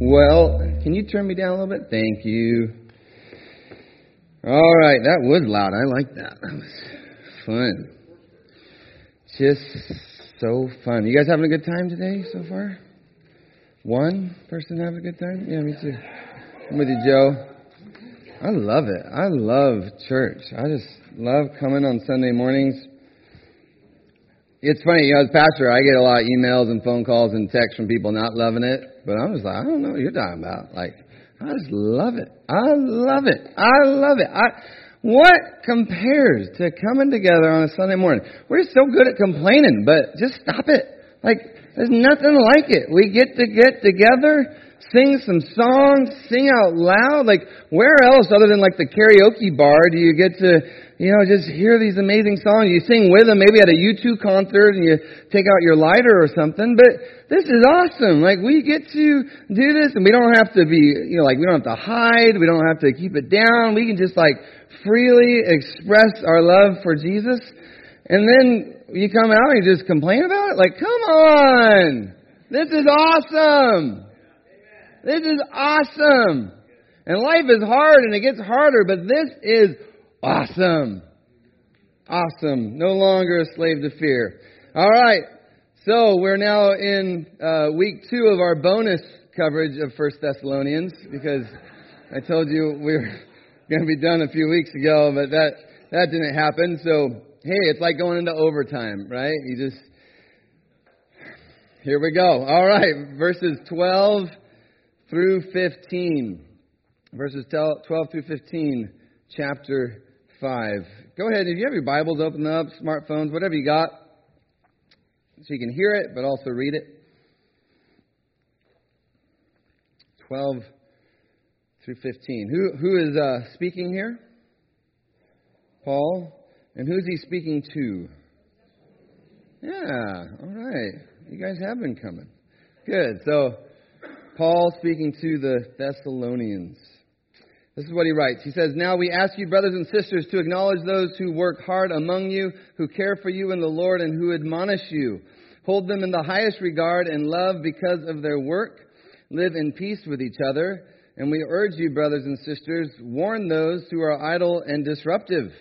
Well, can you turn me down a little bit? Thank you. All right, that was loud. I like that. That was fun. Just so fun. You guys having a good time today so far? One person having a good time? Yeah, me too. I'm with you, Joe. I love it. I love church. I just love coming on Sunday mornings it's funny, you know, as pastor, I get a lot of emails and phone calls and texts from people not loving it, but I'm just like, I don't know what you're talking about. Like, I just love it. I love it. I love it. I, what compares to coming together on a Sunday morning? We're so good at complaining, but just stop it. Like, there's nothing like it. We get to get together, sing some songs, sing out loud. Like, where else other than like the karaoke bar do you get to you know, just hear these amazing songs. You sing with them, maybe at a U2 concert and you take out your lighter or something, but this is awesome. Like, we get to do this and we don't have to be, you know, like, we don't have to hide. We don't have to keep it down. We can just like freely express our love for Jesus. And then you come out and you just complain about it? Like, come on! This is awesome! This is awesome! And life is hard and it gets harder, but this is Awesome. Awesome. No longer a slave to fear. All right. So we're now in uh, week two of our bonus coverage of First Thessalonians because I told you we were going to be done a few weeks ago, but that that didn't happen. So hey, it's like going into overtime, right? You just here we go. All right, verses 12 through 15. Verses 12 through 15, chapter 5. Go ahead, if you have your Bibles, open up, smartphones, whatever you got, so you can hear it, but also read it. 12 through 15. Who, who is uh, speaking here? Paul. And who's he speaking to? Yeah, all right. You guys have been coming. Good. So, Paul speaking to the Thessalonians. This is what he writes. He says, Now we ask you, brothers and sisters, to acknowledge those who work hard among you, who care for you in the Lord, and who admonish you. Hold them in the highest regard and love because of their work. Live in peace with each other. And we urge you, brothers and sisters, warn those who are idle and disruptive.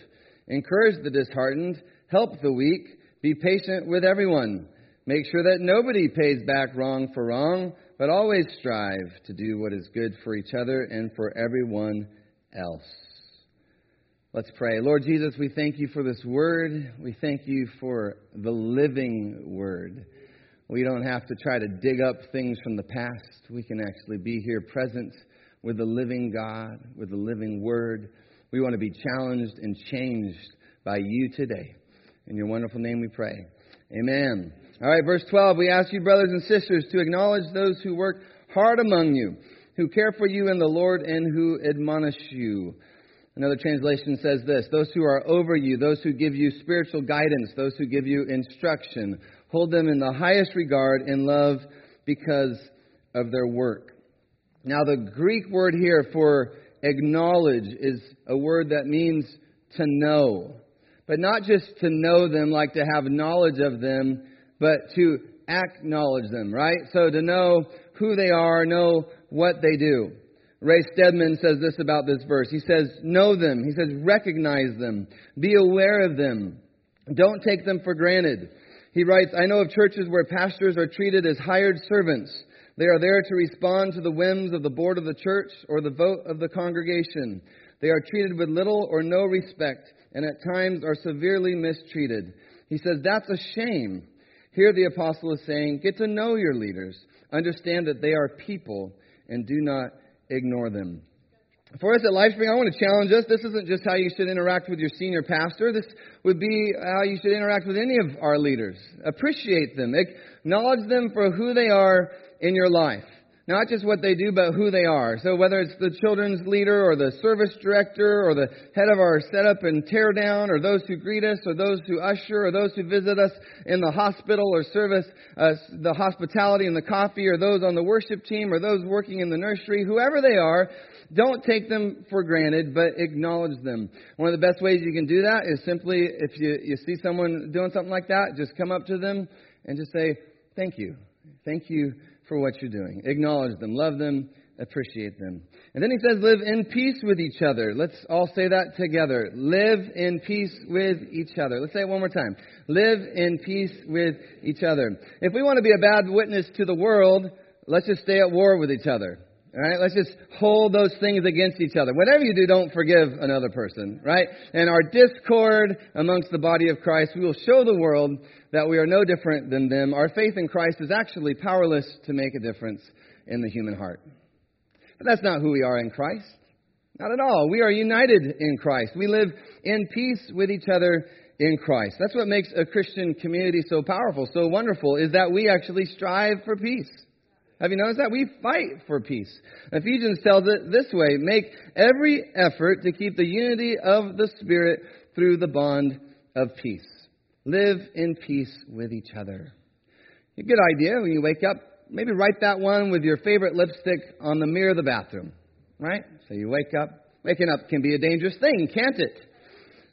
Encourage the disheartened. Help the weak. Be patient with everyone. Make sure that nobody pays back wrong for wrong but always strive to do what is good for each other and for everyone else. Let's pray. Lord Jesus, we thank you for this word. We thank you for the living word. We don't have to try to dig up things from the past. We can actually be here present with the living God, with the living word. We want to be challenged and changed by you today. In your wonderful name we pray. Amen. All right, verse 12. We ask you, brothers and sisters, to acknowledge those who work hard among you, who care for you in the Lord, and who admonish you. Another translation says this Those who are over you, those who give you spiritual guidance, those who give you instruction, hold them in the highest regard and love because of their work. Now, the Greek word here for acknowledge is a word that means to know. But not just to know them, like to have knowledge of them, but to acknowledge them, right? So to know who they are, know what they do. Ray Stedman says this about this verse. He says, Know them. He says, Recognize them. Be aware of them. Don't take them for granted. He writes, I know of churches where pastors are treated as hired servants. They are there to respond to the whims of the board of the church or the vote of the congregation. They are treated with little or no respect and at times are severely mistreated. He says, That's a shame. Here the apostle is saying, get to know your leaders. Understand that they are people and do not ignore them. For us at LifeSpring, I want to challenge us. This isn't just how you should interact with your senior pastor. This would be how you should interact with any of our leaders. Appreciate them. Acknowledge them for who they are in your life. Not just what they do, but who they are. So whether it's the children's leader or the service director or the head of our setup and tear down or those who greet us or those who usher or those who visit us in the hospital or service uh, the hospitality and the coffee or those on the worship team or those working in the nursery, whoever they are, don't take them for granted, but acknowledge them. One of the best ways you can do that is simply if you, you see someone doing something like that, just come up to them and just say, thank you. Thank you for what you're doing. Acknowledge them, love them, appreciate them. And then he says, live in peace with each other. Let's all say that together. Live in peace with each other. Let's say it one more time. Live in peace with each other. If we want to be a bad witness to the world, let's just stay at war with each other. All right, let's just hold those things against each other. Whatever you do, don't forgive another person, right? And our discord amongst the body of Christ, we will show the world that we are no different than them. Our faith in Christ is actually powerless to make a difference in the human heart. But that's not who we are in Christ. Not at all. We are united in Christ. We live in peace with each other in Christ. That's what makes a Christian community so powerful, so wonderful, is that we actually strive for peace. Have you noticed that? We fight for peace. Ephesians tells it this way make every effort to keep the unity of the Spirit through the bond of peace. Live in peace with each other. A good idea when you wake up, maybe write that one with your favorite lipstick on the mirror of the bathroom, right? So you wake up. Waking up can be a dangerous thing, can't it?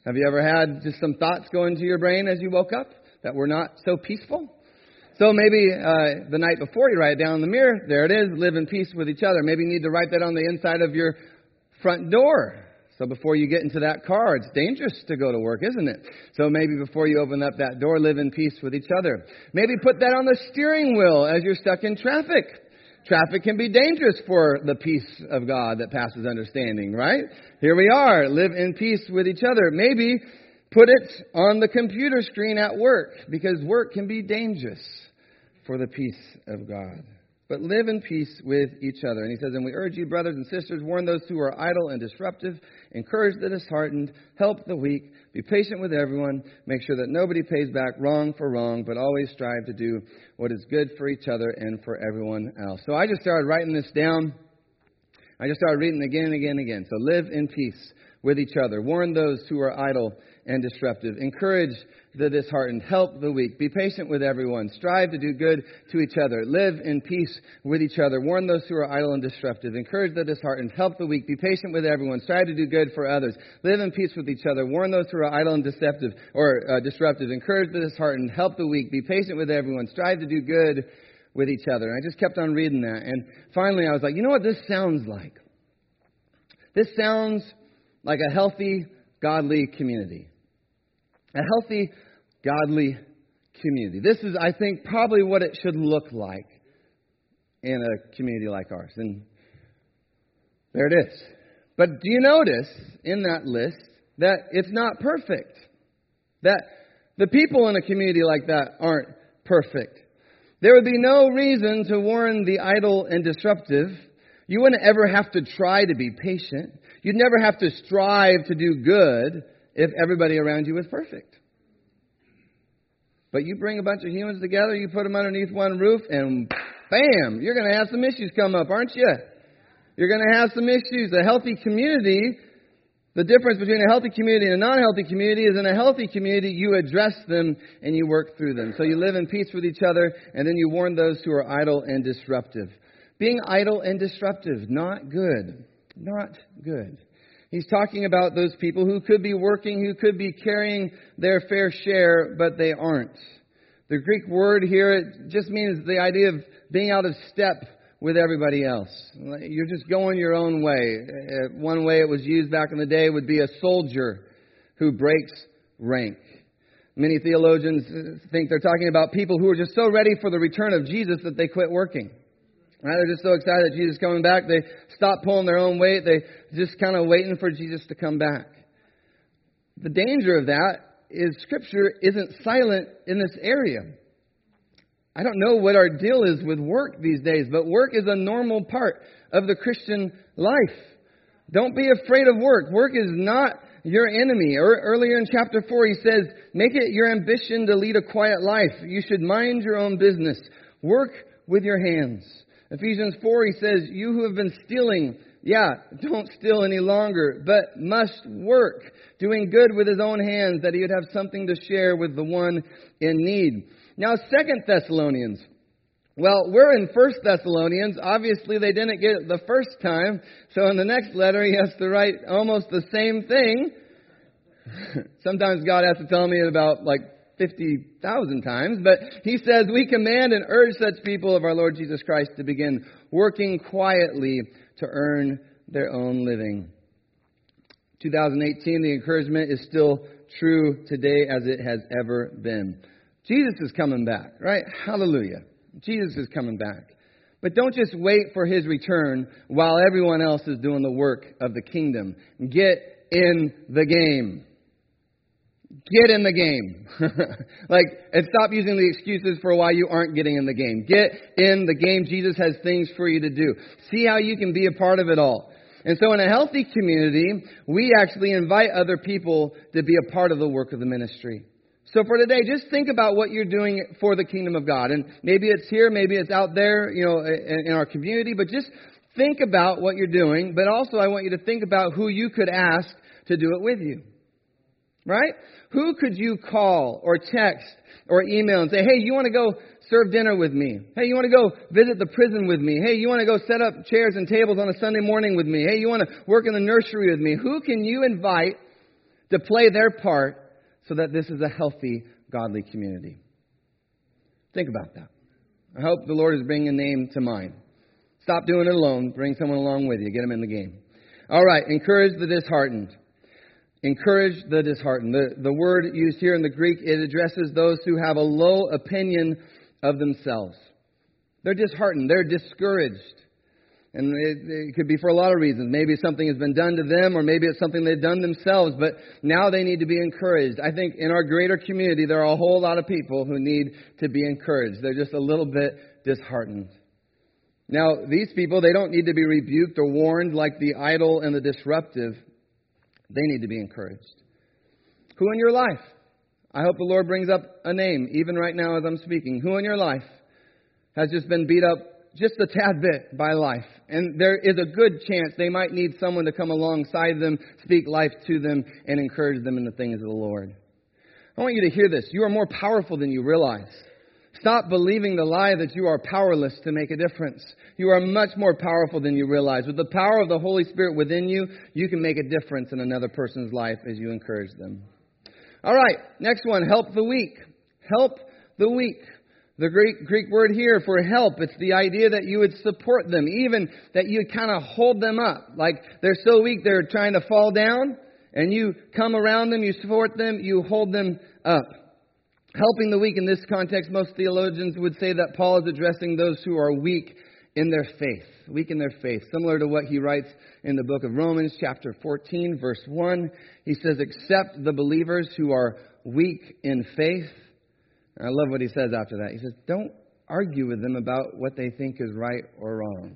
Have you ever had just some thoughts go into your brain as you woke up that were not so peaceful? So maybe uh, the night before you write it down in the mirror, there it is, live in peace with each other. Maybe you need to write that on the inside of your front door. So before you get into that car, it's dangerous to go to work, isn't it? So maybe before you open up that door, live in peace with each other. Maybe put that on the steering wheel as you're stuck in traffic. Traffic can be dangerous for the peace of God that passes understanding, right? Here we are, live in peace with each other. Maybe put it on the computer screen at work because work can be dangerous for the peace of God. But live in peace with each other. And he says, And we urge you, brothers and sisters, warn those who are idle and disruptive, encourage the disheartened, help the weak, be patient with everyone, make sure that nobody pays back wrong for wrong, but always strive to do what is good for each other and for everyone else. So I just started writing this down. I just started reading again and again and again. So live in peace with each other. Warn those who are idle and disruptive. Encourage the disheartened. Help the weak. Be patient with everyone. Strive to do good to each other. Live in peace with each other. Warn those who are idle and disruptive. Encourage the disheartened. Help the weak. Be patient with everyone. Strive to do good for others. Live in peace with each other. Warn those who are idle and deceptive or uh, disruptive. Encourage the disheartened. Help the weak. Be patient with everyone. Strive to do good with each other. And I just kept on reading that. And finally I was like, you know what this sounds like? This sounds like a healthy, godly community. A healthy, godly community. This is, I think, probably what it should look like in a community like ours. And there it is. But do you notice in that list that it's not perfect? That the people in a community like that aren't perfect. There would be no reason to warn the idle and disruptive. You wouldn't ever have to try to be patient. You'd never have to strive to do good if everybody around you was perfect. But you bring a bunch of humans together, you put them underneath one roof, and bam, you're going to have some issues come up, aren't you? You're going to have some issues. A healthy community, the difference between a healthy community and a non healthy community is in a healthy community, you address them and you work through them. So you live in peace with each other, and then you warn those who are idle and disruptive. Being idle and disruptive, not good. Not good. He's talking about those people who could be working, who could be carrying their fair share, but they aren't. The Greek word here it just means the idea of being out of step with everybody else. You're just going your own way. Uh, one way it was used back in the day would be a soldier who breaks rank. Many theologians think they're talking about people who are just so ready for the return of Jesus that they quit working. Right? They're just so excited that Jesus is coming back. They stop pulling their own weight. They just kind of waiting for Jesus to come back. The danger of that is Scripture isn't silent in this area. I don't know what our deal is with work these days, but work is a normal part of the Christian life. Don't be afraid of work. Work is not your enemy. Earlier in chapter 4, he says, Make it your ambition to lead a quiet life. You should mind your own business. Work with your hands. Ephesians 4, he says, You who have been stealing, yeah, don't steal any longer, but must work, doing good with his own hands, that he would have something to share with the one in need. Now, Second Thessalonians. Well, we're in First Thessalonians. Obviously, they didn't get it the first time, so in the next letter, he has to write almost the same thing. Sometimes God has to tell me about like 50,000 times, but he says, We command and urge such people of our Lord Jesus Christ to begin working quietly to earn their own living. 2018, the encouragement is still true today as it has ever been. Jesus is coming back, right? Hallelujah. Jesus is coming back. But don't just wait for his return while everyone else is doing the work of the kingdom. Get in the game. Get in the game. like, and stop using the excuses for why you aren't getting in the game. Get in the game. Jesus has things for you to do. See how you can be a part of it all. And so in a healthy community, we actually invite other people to be a part of the work of the ministry. So for today, just think about what you're doing for the kingdom of God. And maybe it's here, maybe it's out there, you know, in, in our community, but just think about what you're doing. But also I want you to think about who you could ask to do it with you. Right? Who could you call or text or email and say, hey, you want to go serve dinner with me? Hey, you want to go visit the prison with me? Hey, you want to go set up chairs and tables on a Sunday morning with me? Hey, you want to work in the nursery with me? Who can you invite to play their part so that this is a healthy, godly community? Think about that. I hope the Lord is bringing a name to mind. Stop doing it alone. Bring someone along with you. Get them in the game. All right. Encourage the disheartened. Encourage the disheartened. The, the word used here in the Greek, it addresses those who have a low opinion of themselves. They're disheartened. They're discouraged. And it, it, could be for a lot of reasons. Maybe something has been done to them, or maybe it's something they've done themselves, but now they need to be encouraged. I think in our greater community, there are a whole lot of people who need to be encouraged. They're just a little bit disheartened. Now, these people, they don't need to be rebuked or warned like the idle and the disruptive. They need to be encouraged. Who in your life? I hope the Lord brings up a name, even right now as I'm speaking. Who in your life has just been beat up just a tad bit by life? And there is a good chance they might need someone to come alongside them, speak life to them, and encourage them in the things of the Lord. I want you to hear this. You are more powerful than you realize. Stop believing the lie that you are powerless to make a difference. You are much more powerful than you realize. With the power of the Holy Spirit within you, you can make a difference in another person's life as you encourage them. All right, next one, help the weak. Help the weak. The Greek, Greek word here for help, it's the idea that you would support them, even that you kind of hold them up. Like they're so weak, they're trying to fall down, and you come around them, you support them, you hold them up. Helping the weak in this context, most theologians would say that Paul is addressing those who are weak in their faith. Weak in their faith. Similar to what he writes in the book of Romans, chapter 14, verse 1. He says, Accept the believers who are weak in faith. And I love what he says after that. He says, Don't argue with them about what they think is right or wrong.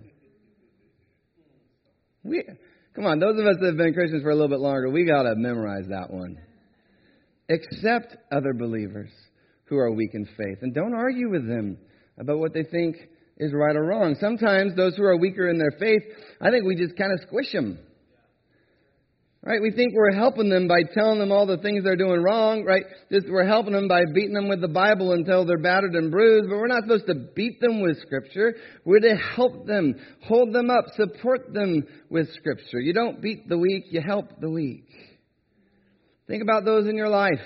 We, come on, those of us that have been Christians for a little bit longer, we got to memorize that one. Accept other believers who are weak in faith. And don't argue with them about what they think is right or wrong. Sometimes those who are weaker in their faith, I think we just kind of squish them. Right? We think we're helping them by telling them all the things they're doing wrong, right? Just we're helping them by beating them with the Bible until they're battered and bruised, but we're not supposed to beat them with Scripture. We're to help them, hold them up, support them with Scripture. You don't beat the weak, you help the weak. Think about those in your life.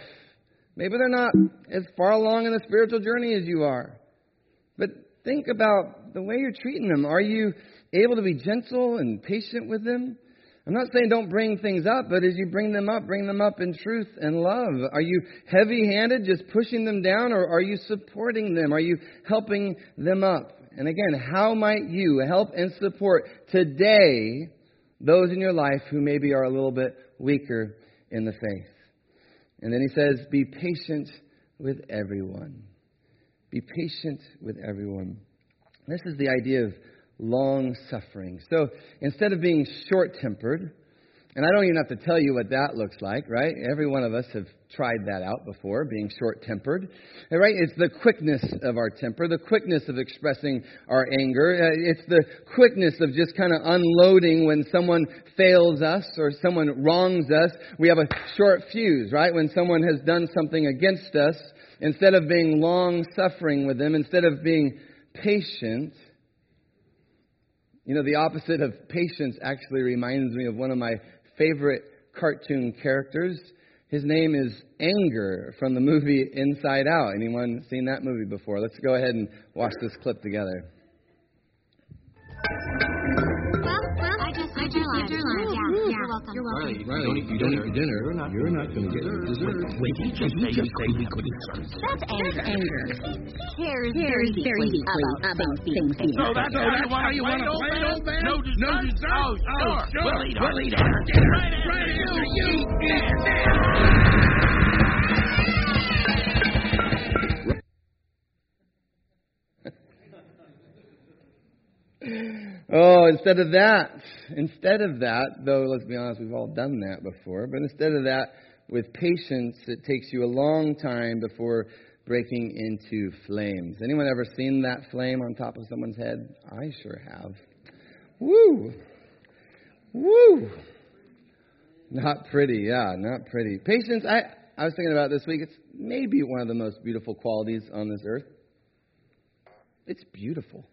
Maybe they're not as far along in the spiritual journey as you are. But think about the way you're treating them. Are you able to be gentle and patient with them? I'm not saying don't bring things up, but as you bring them up, bring them up in truth and love. Are you heavy handed, just pushing them down, or are you supporting them? Are you helping them up? And again, how might you help and support today those in your life who maybe are a little bit weaker in the faith? And then he says, Be patient with everyone. Be patient with everyone. This is the idea of long suffering. So instead of being short tempered, and I don't even have to tell you what that looks like, right? Every one of us have tried that out before, being short tempered. Right? It's the quickness of our temper, the quickness of expressing our anger. Uh, it's the quickness of just kind of unloading when someone fails us or someone wrongs us. We have a short fuse, right? When someone has done something against us, instead of being long suffering with them, instead of being patient, you know, the opposite of patience actually reminds me of one of my favorite cartoon characters. His name is Anger from the movie Inside Out. Anyone seen that movie before? Let's go ahead and watch this clip together. Welcome. You're welcome. Riley, Riley, you don't eat, dinner. You're not, you're not going to get dessert. Wait, you just say you say we could That's anger. anger. Cares, cares very deeply about, about things. things. So that's, so that's why you want to play old man? No dessert? No dessert? Oh, sure. sure. We'll eat, our dinner. Right after, right after you, you eat dinner. Oh, instead of that, instead of that, though let's be honest, we've all done that before, but instead of that, with patience, it takes you a long time before breaking into flames. Anyone ever seen that flame on top of someone's head? I sure have. Woo! Woo! Not pretty, yeah, not pretty. Patience, I, I was thinking about this week, it's maybe one of the most beautiful qualities on this earth. It's beautiful.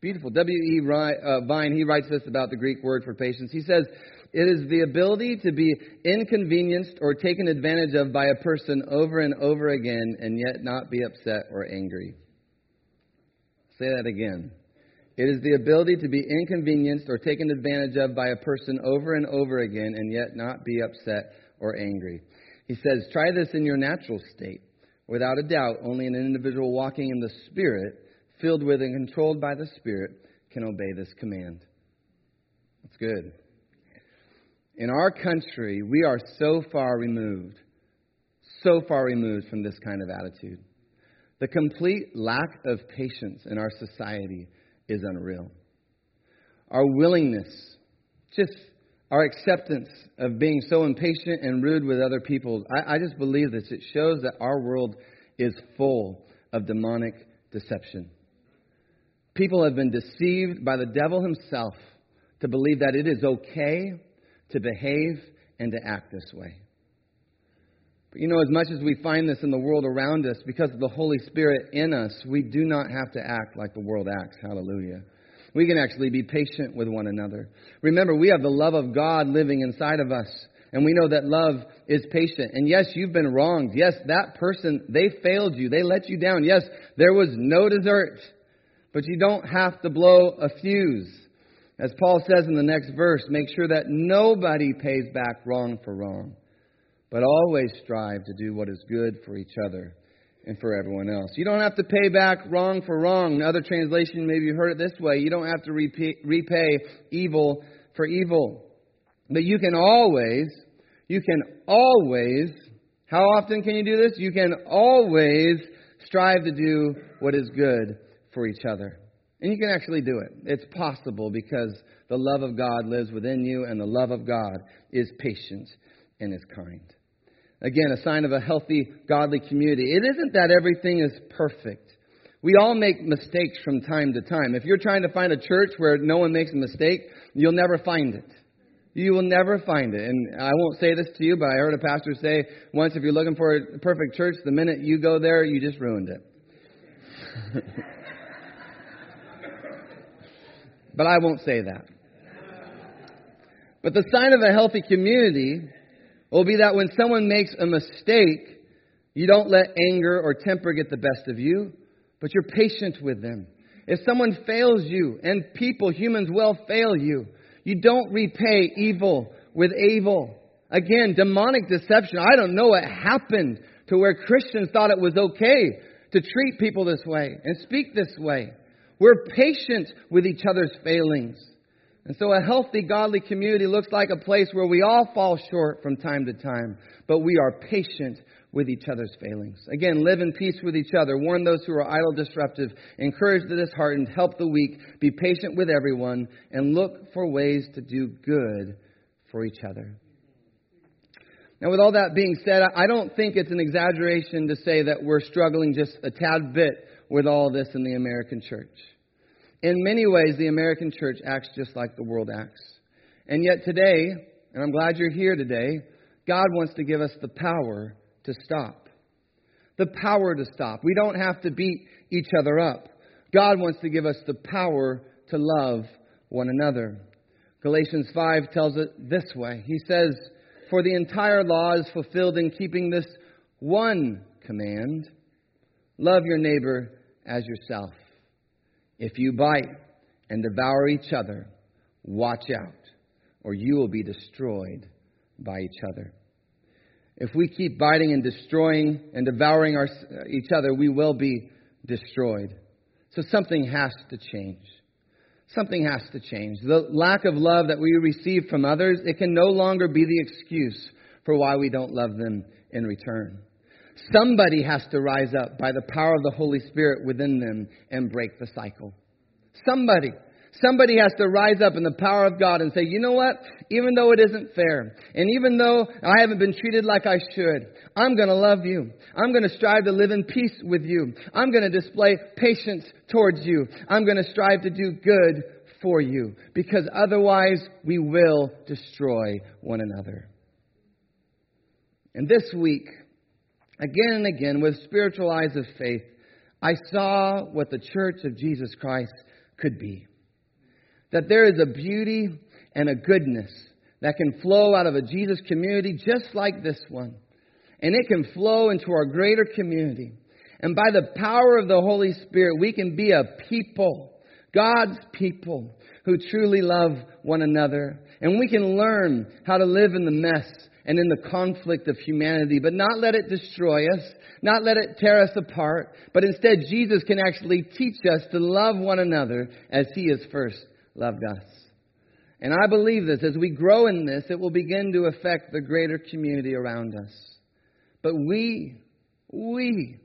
Beautiful. W.E. Uh, Vine, he writes this about the Greek word for patience. He says, It is the ability to be inconvenienced or taken advantage of by a person over and over again and yet not be upset or angry. Say that again. It is the ability to be inconvenienced or taken advantage of by a person over and over again and yet not be upset or angry. He says, Try this in your natural state. Without a doubt, only an individual walking in the Spirit filled with and controlled by the Spirit, can obey this command. That's good. In our country, we are so far removed, so far removed from this kind of attitude. The complete lack of patience in our society is unreal. Our willingness, just our acceptance of being so impatient and rude with other people, I, I just believe this. It shows that our world is full of demonic deception. People have been deceived by the devil himself to believe that it is okay to behave and to act this way. But you know, as much as we find this in the world around us, because of the Holy Spirit in us, we do not have to act like the world acts. Hallelujah. We can actually be patient with one another. Remember, we have the love of God living inside of us. And we know that love is patient. And yes, you've been wronged. Yes, that person, they failed you. They let you down. Yes, there was no dessert. But you don't have to blow a fuse. As Paul says in the next verse, make sure that nobody pays back wrong for wrong, but always strive to do what is good for each other and for everyone else. You don't have to pay back wrong for wrong. Another translation, maybe you heard it this way you don't have to repay, repay evil for evil. But you can always, you can always, how often can you do this? You can always strive to do what is good for each other. And you can actually do it. It's possible because the love of God lives within you, and the love of God is patient and is kind. Again, a sign of a healthy, godly community. It isn't that everything is perfect. We all make mistakes from time to time. If you're trying to find a church where no one makes a mistake, you'll never find it. You will never find it. And I won't say this to you, but I heard a pastor say once if you're looking for a perfect church, the minute you go there, you just ruined it. but I won't say that. But the sign of a healthy community will be that when someone makes a mistake, you don't let anger or temper get the best of you, but you're patient with them. If someone fails you, and people, humans will fail you, you don't repay evil with evil. Again, demonic deception. I don't know what happened to where Christians thought it was okay to treat people this way and speak this way. We're patient with each other's failings. And so a healthy, godly community looks like a place where we all fall short from time to time, but we are patient with each other's failings. Again, live in peace with each other, warn those who are idle, disruptive, encourage the disheartened, help the weak, be patient with everyone, and look for ways to do good for each other. Now, with all that being said, I don't think it's an exaggeration to say that we're struggling just a tad bit with all this in the American church. In many ways, the American church acts just like the world acts. And yet today, and I'm glad you're here today, God wants to give us the power to stop. The power to stop. We don't have to beat each other up. God wants to give us the power to love one another. Galatians 5 tells it this way He says, for the entire law is fulfilled in keeping this one command love your neighbor as yourself. If you bite and devour each other, watch out, or you will be destroyed by each other. If we keep biting and destroying and devouring our, each other, we will be destroyed. So something has to change. Something has to change. The lack of love that we receive from others, it can no longer be the excuse for why we don't love them in return. Somebody has to rise up by the power of the Holy Spirit within them and break the cycle. Somebody. Somebody has to rise up in the power of God and say, you know what? Even though it isn't fair, and even though I haven't been treated like I should, I'm going to love you. I'm going to strive to live in peace with you. I'm going to display patience towards you. I'm going to strive to do good for you, because otherwise we will destroy one another. And this week, again and again, with spiritual eyes of faith, I saw what the church of Jesus Christ could be that there is a beauty and a goodness that can flow out of a Jesus community just like this one. And it can flow into our greater community. And by the power of the Holy Spirit, we can be a people, God's people, who truly love one another. And we can learn how to live in the mess and in the conflict of humanity, but not let it destroy us, not let it tear us apart, but instead Jesus can actually teach us to love one another as He has first loved us. And I believe this, as we grow in this, it will begin to affect the greater community around us. But we, we,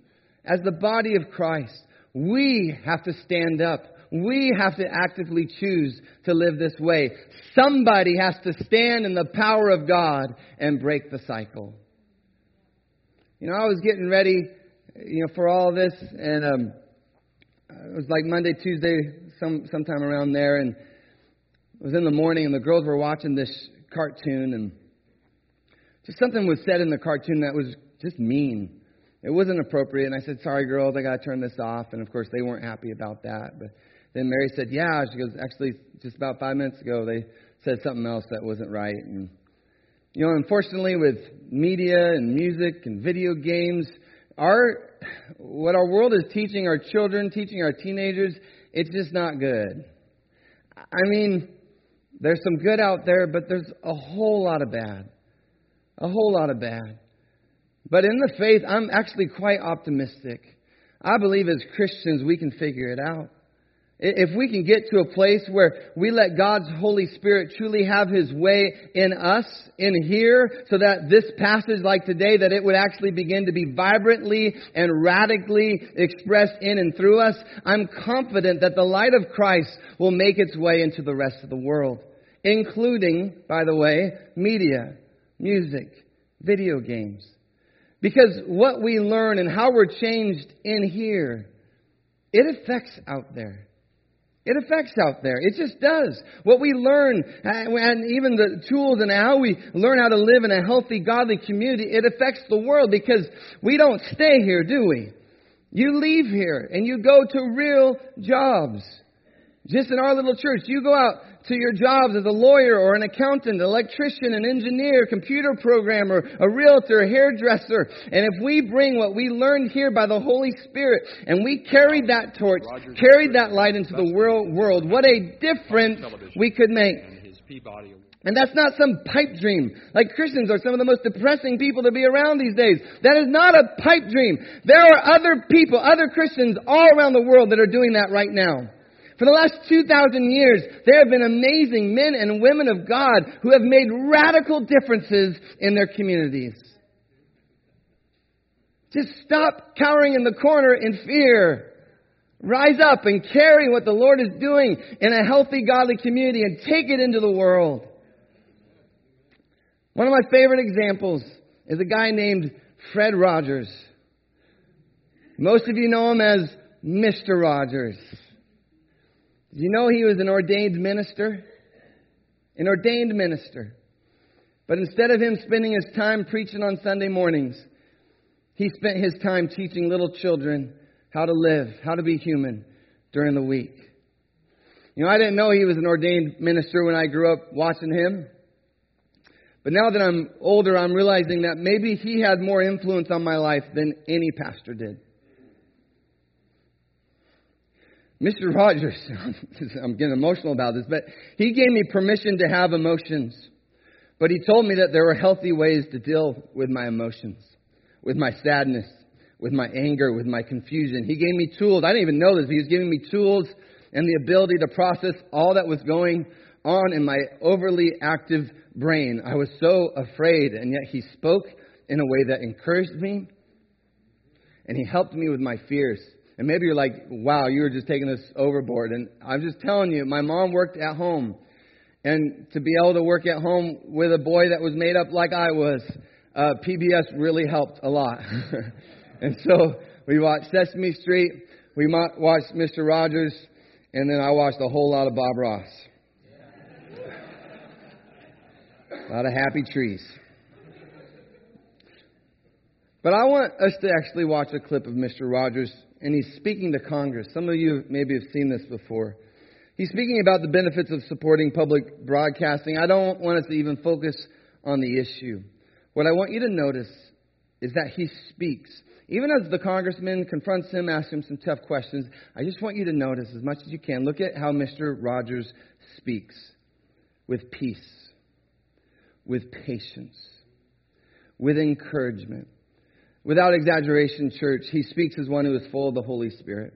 as the body of Christ, we have to stand up. We have to actively choose to live this way. Somebody has to stand in the power of God and break the cycle. You know, I was getting ready, you know, for all this, and um, it was like Monday, Tuesday, some sometime around there, and it was in the morning, and the girls were watching this cartoon, and just something was said in the cartoon that was just mean. It wasn't appropriate, and I said, "Sorry, girls, I got to turn this off." And of course, they weren't happy about that. But then Mary said, "Yeah." She goes, "Actually, just about five minutes ago, they said something else that wasn't right." And you know, unfortunately, with media and music and video games, our what our world is teaching our children, teaching our teenagers, it's just not good. I mean, there's some good out there, but there's a whole lot of bad. A whole lot of bad. But in the faith, I'm actually quite optimistic. I believe as Christians we can figure it out. If we can get to a place where we let God's Holy Spirit truly have His way in us, in here, so that this passage like today, that it would actually begin to be vibrantly and radically expressed in and through us, I'm confident that the light of Christ will make its way into the rest of the world. Including, by the way, media, music, video games. Because what we learn and how we're changed in here, it affects out there. It affects out there. It just does. What we learn, uh, and even the tools and how we learn how to live in a healthy, godly community, it affects the world because we don't stay here, do we? You leave here and you go to real jobs. Just in our little church, you go out to your jobs as a lawyer or an accountant, electrician, an engineer, computer programmer, a realtor, a hairdresser. And if we bring what we learned here by the Holy Spirit and we carried that torch, carried that light into the world, world what a difference we could make. And that's not some pipe dream. Like Christians are some of the most depressing people to be around these days. That is not a pipe dream. There are other people, other Christians all around the world that are doing that right now. For the last 2,000 years, there have been amazing men and women of God who have made radical differences in their communities. Just stop cowering in the corner in fear. Rise up and carry what the Lord is doing in a healthy, godly community and take it into the world. One of my favorite examples is a guy named Fred Rogers. Most of you know him as Mr. Rogers. Did you know he was an ordained minister? An ordained minister. But instead of him spending his time preaching on Sunday mornings, he spent his time teaching little children how to live, how to be human during the week. You know, I didn't know he was an ordained minister when I grew up watching him. But now that I'm older, I'm realizing that maybe he had more influence on my life than any pastor did. Mr. Rogers, I'm getting emotional about this, but he gave me permission to have emotions. But he told me that there were healthy ways to deal with my emotions, with my sadness, with my anger, with my confusion. He gave me tools. I didn't even know this. He was giving me tools and the ability to process all that was going on in my overly active brain. I was so afraid, and yet he spoke in a way that encouraged me, and he helped me with my fears. And maybe you're like, wow, you were just taking this overboard. And I'm just telling you, my mom worked at home. And to be able to work at home with a boy that was made up like I was, uh, PBS really helped a lot. and so we watched Sesame Street, we watched Mr. Rogers, and then I watched a whole lot of Bob Ross. A lot of happy trees. But I want us to actually watch a clip of Mr. Rogers and he's speaking to Congress. Some of you maybe have seen this before. He's speaking about the benefits of supporting public broadcasting. I don't want us to even focus on the issue. What I want you to notice is that he speaks. Even as the congressman confronts him, asks him some tough questions, I just want you to notice as much as you can. Look at how Mr. Rogers speaks with peace, with patience, with encouragement. Without exaggeration, church, he speaks as one who is full of the Holy Spirit.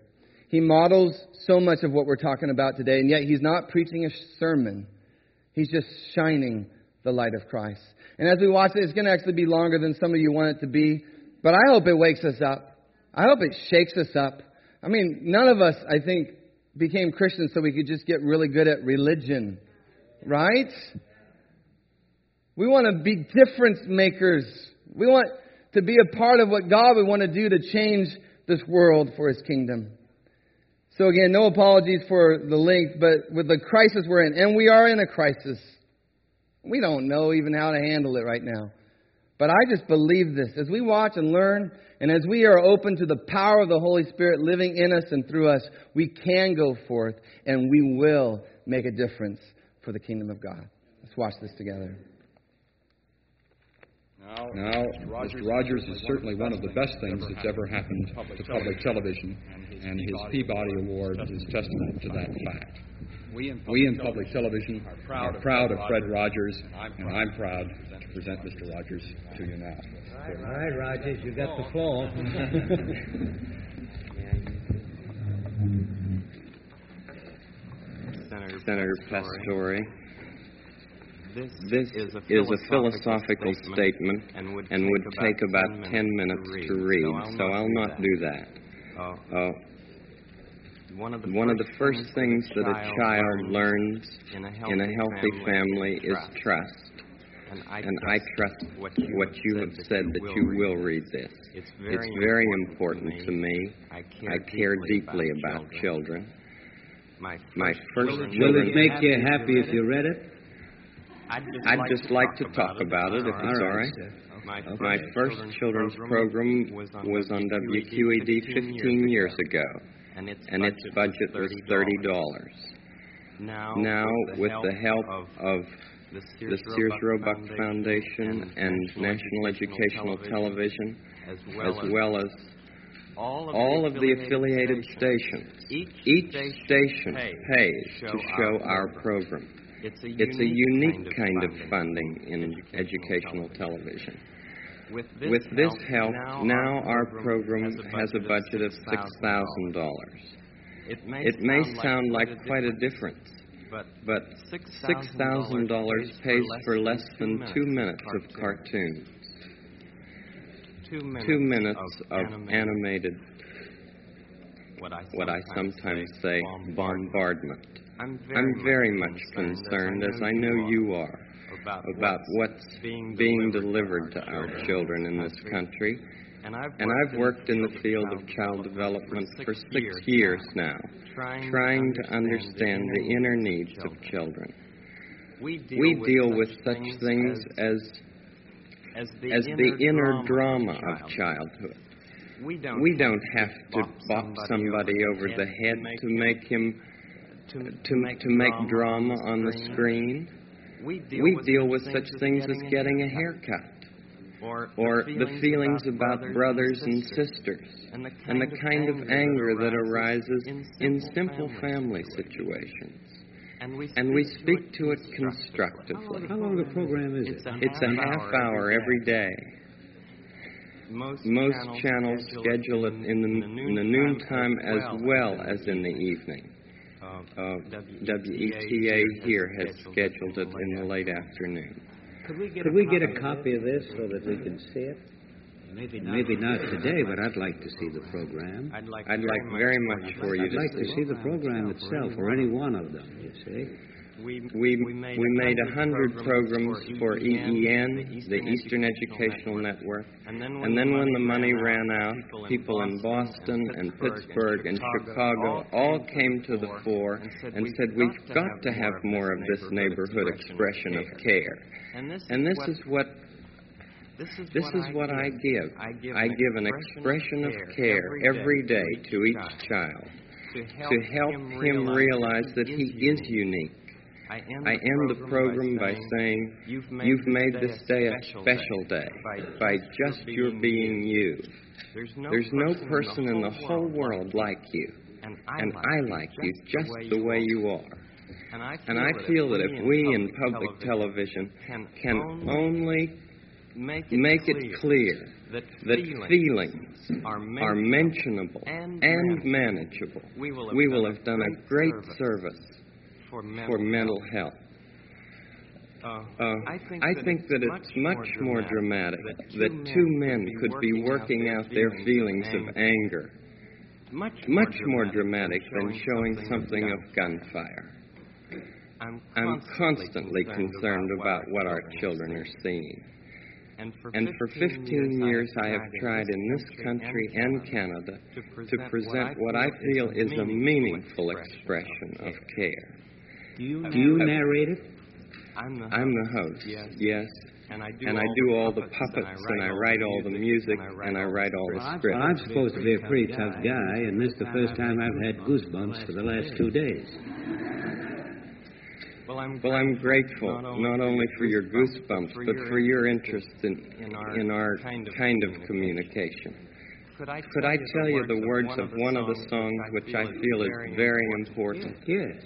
He models so much of what we're talking about today, and yet he's not preaching a sermon. He's just shining the light of Christ. And as we watch it, it's going to actually be longer than some of you want it to be, but I hope it wakes us up. I hope it shakes us up. I mean, none of us, I think, became Christians so we could just get really good at religion, right? We want to be difference makers. We want to be a part of what God would want to do to change this world for His kingdom. So again, no apologies for the length, but with the crisis we're in, and we are in a crisis. We don't know even how to handle it right now. But I just believe this. As we watch and learn, and as we are open to the power of the Holy Spirit living in us and through us, we can go forth and we will make a difference for the kingdom of God. Let's watch this together. Now, Mr. Rogers is certainly one of the best things that's ever happened to public television, and his Peabody Award is testament to that fact. We in public television are proud of Fred Rogers, and I'm proud to present Mr. Rogers to you now. All right, Rogers, you've got the floor. Senator Pastore. This, this is a philosophical, is a philosophical statement, and would, and would take, about 10 minutes, to read, so I'll, so I'll not do that. Uh, uh, one of the, one of the first things that a child learns in a healthy, in a healthy family, family is trust. And I, and I trust what you, what you have said that you will read this. It's very, it's very important, important to me. I care, I care deeply about children. My first, My first children. Will it make you happy if you read it? I'd just, I'd like, just to like to talk about it, if it's all right. My, my first children's program was on WQED 15 years ago, and its budget was $30. Now, with the help of the Sears Roebuck Foundation and National Educational Television, as well as all of the affiliated stations, each station pays to show our program. It's a unique, it's a unique kind, of, funding, funding in educational, educational television. With this, With this help, now, now our program has a budget of $6,000. It may, it may sound, sound like quite a difference, but, but $6,000 pays for less than two minutes of cartoons. Two minutes, two minutes of, animated, animated what I what I sometimes say, bombardment. I'm very, I'm very much concerned, as I know you are, about, about what's being delivered, being delivered to our children in this country. And I've worked, and I've worked in the field of child development for six years now, trying, trying to understand the inner needs of children. We deal, we deal with, with such things as, as the, as the inner drama of childhood. We don't, we don't have to bop somebody over the head to make him to, to, make, to make drama on the screen. we deal, we deal with, such things as getting a haircut. Or, or the feelings about brothers and sisters, and the kind, and the kind of, anger that arises in simple family situations. And we, and we speak to it constructively. How long the program is it? It's a half hour every day. Most, Most channels schedule it in the, in the noontime as well as in the evening. Uh, WETA here has scheduled it in the late afternoon. Could we get, Could we get a copy of this so that we can see it? Maybe not, Maybe not today, but I'd like to see the program. I'd like, I'd like very much for you I'd to like to see the program itself, or any one of them, you see. We, we, we made a hundred programs for EEN, the Eastern Educational Network, and then when the money ran out, people in Boston and Pittsburgh and Chicago all came to the fore and said, we've got to have more of this neighborhood expression of care. And this is what this is, this what, is I what I give. I give, I give an expression of care every day to each child to help, to help him realize that he is unique. I end, I end the program by saying, You've made, this day a special day by just your being you. There's no, There's no person in the whole world like you, and I like you just the way you are. And I feel that if we in public television can only make it, make clear, clear that, that feelings, are, mentionable are mentionable and, and manageable. We will have, done a great service for, mental for mental health. Uh, uh, I think I that, think it's, that it's much more dramatic, that two, that two men could be working out their feelings of anger. Much, much more dramatic than showing something of gunfire. I'm constantly concerned about what our children are seeing. And for, and for 15 years, I have tried in this country and Canada to present what I feel is a meaningful expression of care. Do you, do you narrate it? I'm the host. I'm the host. Yes. yes. And I do, and all, I do all the puppets, and I write all the music, and I write all the scripts. Well, I'm supposed to be a pretty tough guy, and this is the first time I've had goosebumps for the last two days. Well, I'm, well, I'm grateful not only, not only for your goosebumps, but for your interest in, in our, in our kind, of kind of communication. Could I, Could I tell you the words of one of the songs which I feel is very important? Yes.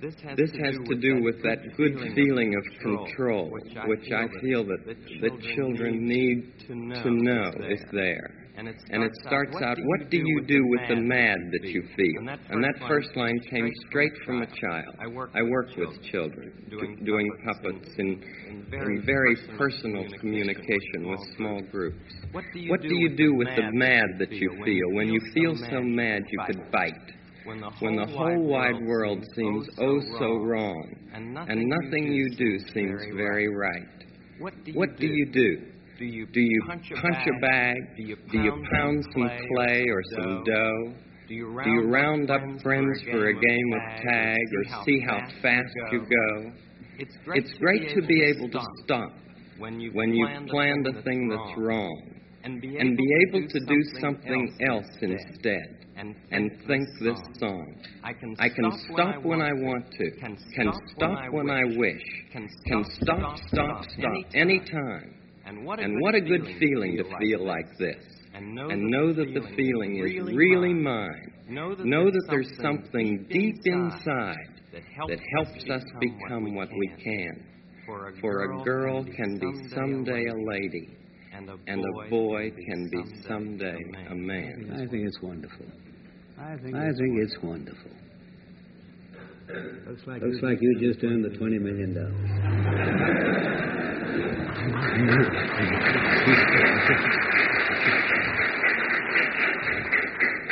This has, this to, has do to do with that good feeling of control, which I feel that, that children need to know is there. And it starts, and it starts out, what do you do with the mad that you feel? And that, first line came straight from a child. I work, I work with children, doing, doing puppets in, in very, personal communication with small groups. What do you, what do, you do with the mad that you feel when you feel so mad you could bite? When the, when the whole wide world seems oh so wrong, and nothing you do seems very right. What do you do? Do you, do you punch, a, punch bag? a bag? Do you pound, do you pound some clay or some dough? Do you round, do you round up friends for a game of tag or see how fast you go? It's great, it's great to be able to stop when you've when you planned a thing that's wrong and be able, and be able to, do something else instead and think, and think this song. I can, I can stop when I want to, can stop when I wish, can stop, stop, stop, anytime. And what a, and good, what a good feeling, feeling to feel like this. And know, and know that the feeling is really, really mine. Know that, know that there's something deep inside that helps, that helps us become what we can. For a, For a girl can be someday a lady, and a boy, and a boy can be someday a man. I think it's wonderful. I think, I think it's wonderful. Looks like, Looks like you just earned the $20 million.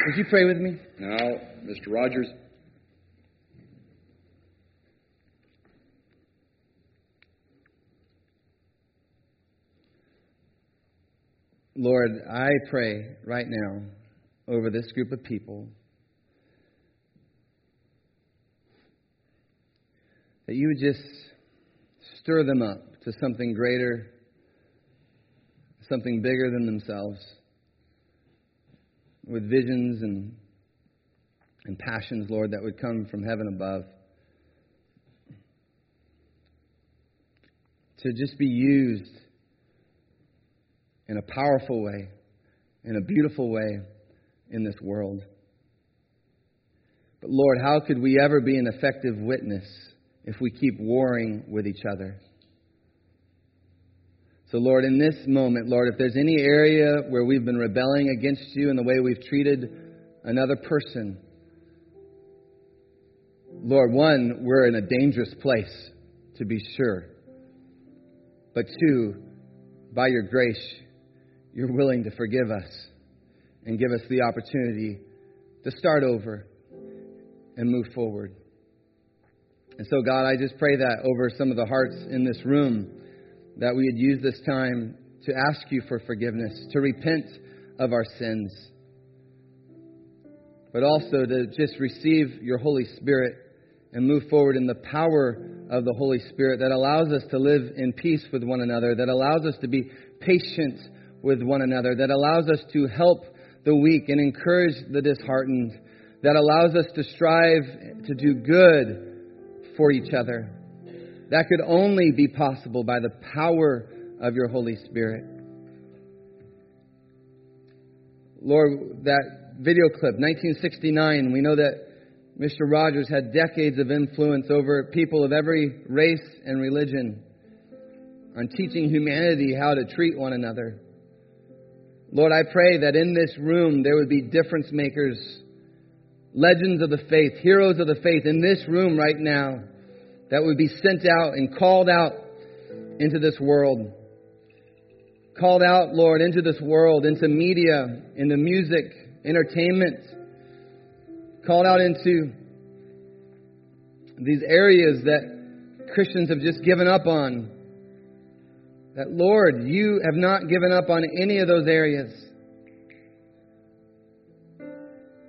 Would you pray with me? Now, Mr. Rogers. Lord, I pray right now over this group of people that you would just stir them up to something greater, something bigger than themselves, with visions and, and passions, Lord, that would come from heaven above. to just be used in a powerful way, in a beautiful way in this world. But Lord, how could we ever be an effective witness if we keep warring with each other? So, Lord, in this moment, Lord, if there's any area where we've been rebelling against you in the way we've treated another person, Lord, one, we're in a dangerous place, to be sure. But two, by your grace, you're willing to forgive us and give us the opportunity to start over and move forward. And so, God, I just pray that over some of the hearts in this room, that we would use this time to ask you for forgiveness, to repent of our sins, but also to just receive your Holy Spirit and move forward in the power of the Holy Spirit that allows us to live in peace with one another, that allows us to be patient with one another, that allows us to help the weak and encourage the disheartened, that allows us to strive to do good for each other. That could only be possible by the power of your Holy Spirit. Lord, that video clip, 1969, we know that Mr. Rogers had decades of influence over people of every race and religion on teaching humanity how to treat one another. Lord, I pray that in this room there would be difference makers, legends of the faith, heroes of the faith in this room right now that would be sent out and called out into this world. Called out, Lord, into this world, into media, into music, entertainment. Called out into these areas that Christians have just given up on. That, Lord, you have not given up on any of those areas.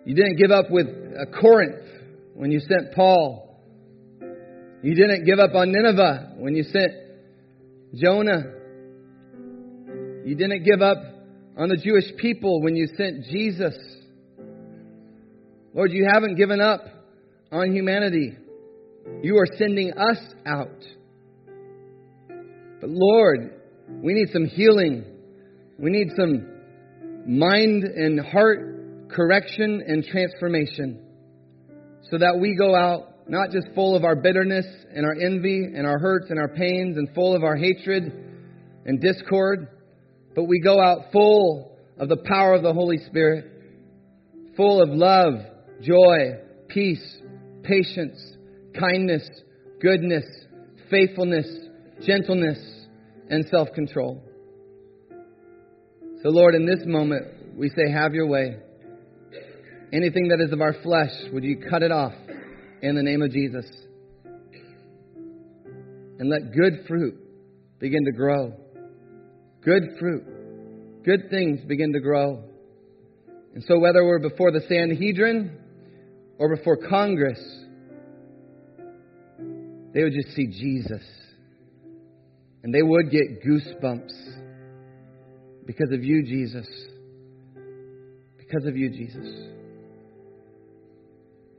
You didn't give up with uh, Corinth when you sent Paul. You didn't give up on Nineveh when you sent Jonah. You didn't give up on the Jewish people when you sent Jesus. Lord, you haven't given up on humanity. You are sending us out. But Lord, we need some healing. We need some mind and heart correction and transformation so that we go out not just full of our bitterness and our envy and our hurts and our pains and full of our hatred and discord, but we go out full of the power of the Holy Spirit, full of love, joy, peace, patience, kindness, goodness, faithfulness, gentleness, and self control. So, Lord, in this moment, we say, Have your way. Anything that is of our flesh, would you cut it off? in the name of Jesus. And let good fruit begin to grow. Good fruit. Good things begin to grow. And so, whether we're before the Sanhedrin or before Congress, they would just see Jesus. And they would get goosebumps because of you, Jesus. Because of you, Jesus.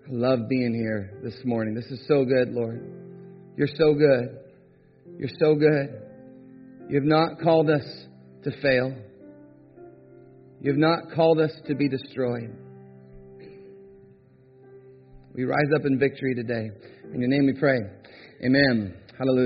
I love being here this morning. This is so good, Lord. You're so good. You're so good. You have not called us to fail. You have not called us to be destroyed. We rise up in victory today. In your name we pray. Amen. Hallelujah.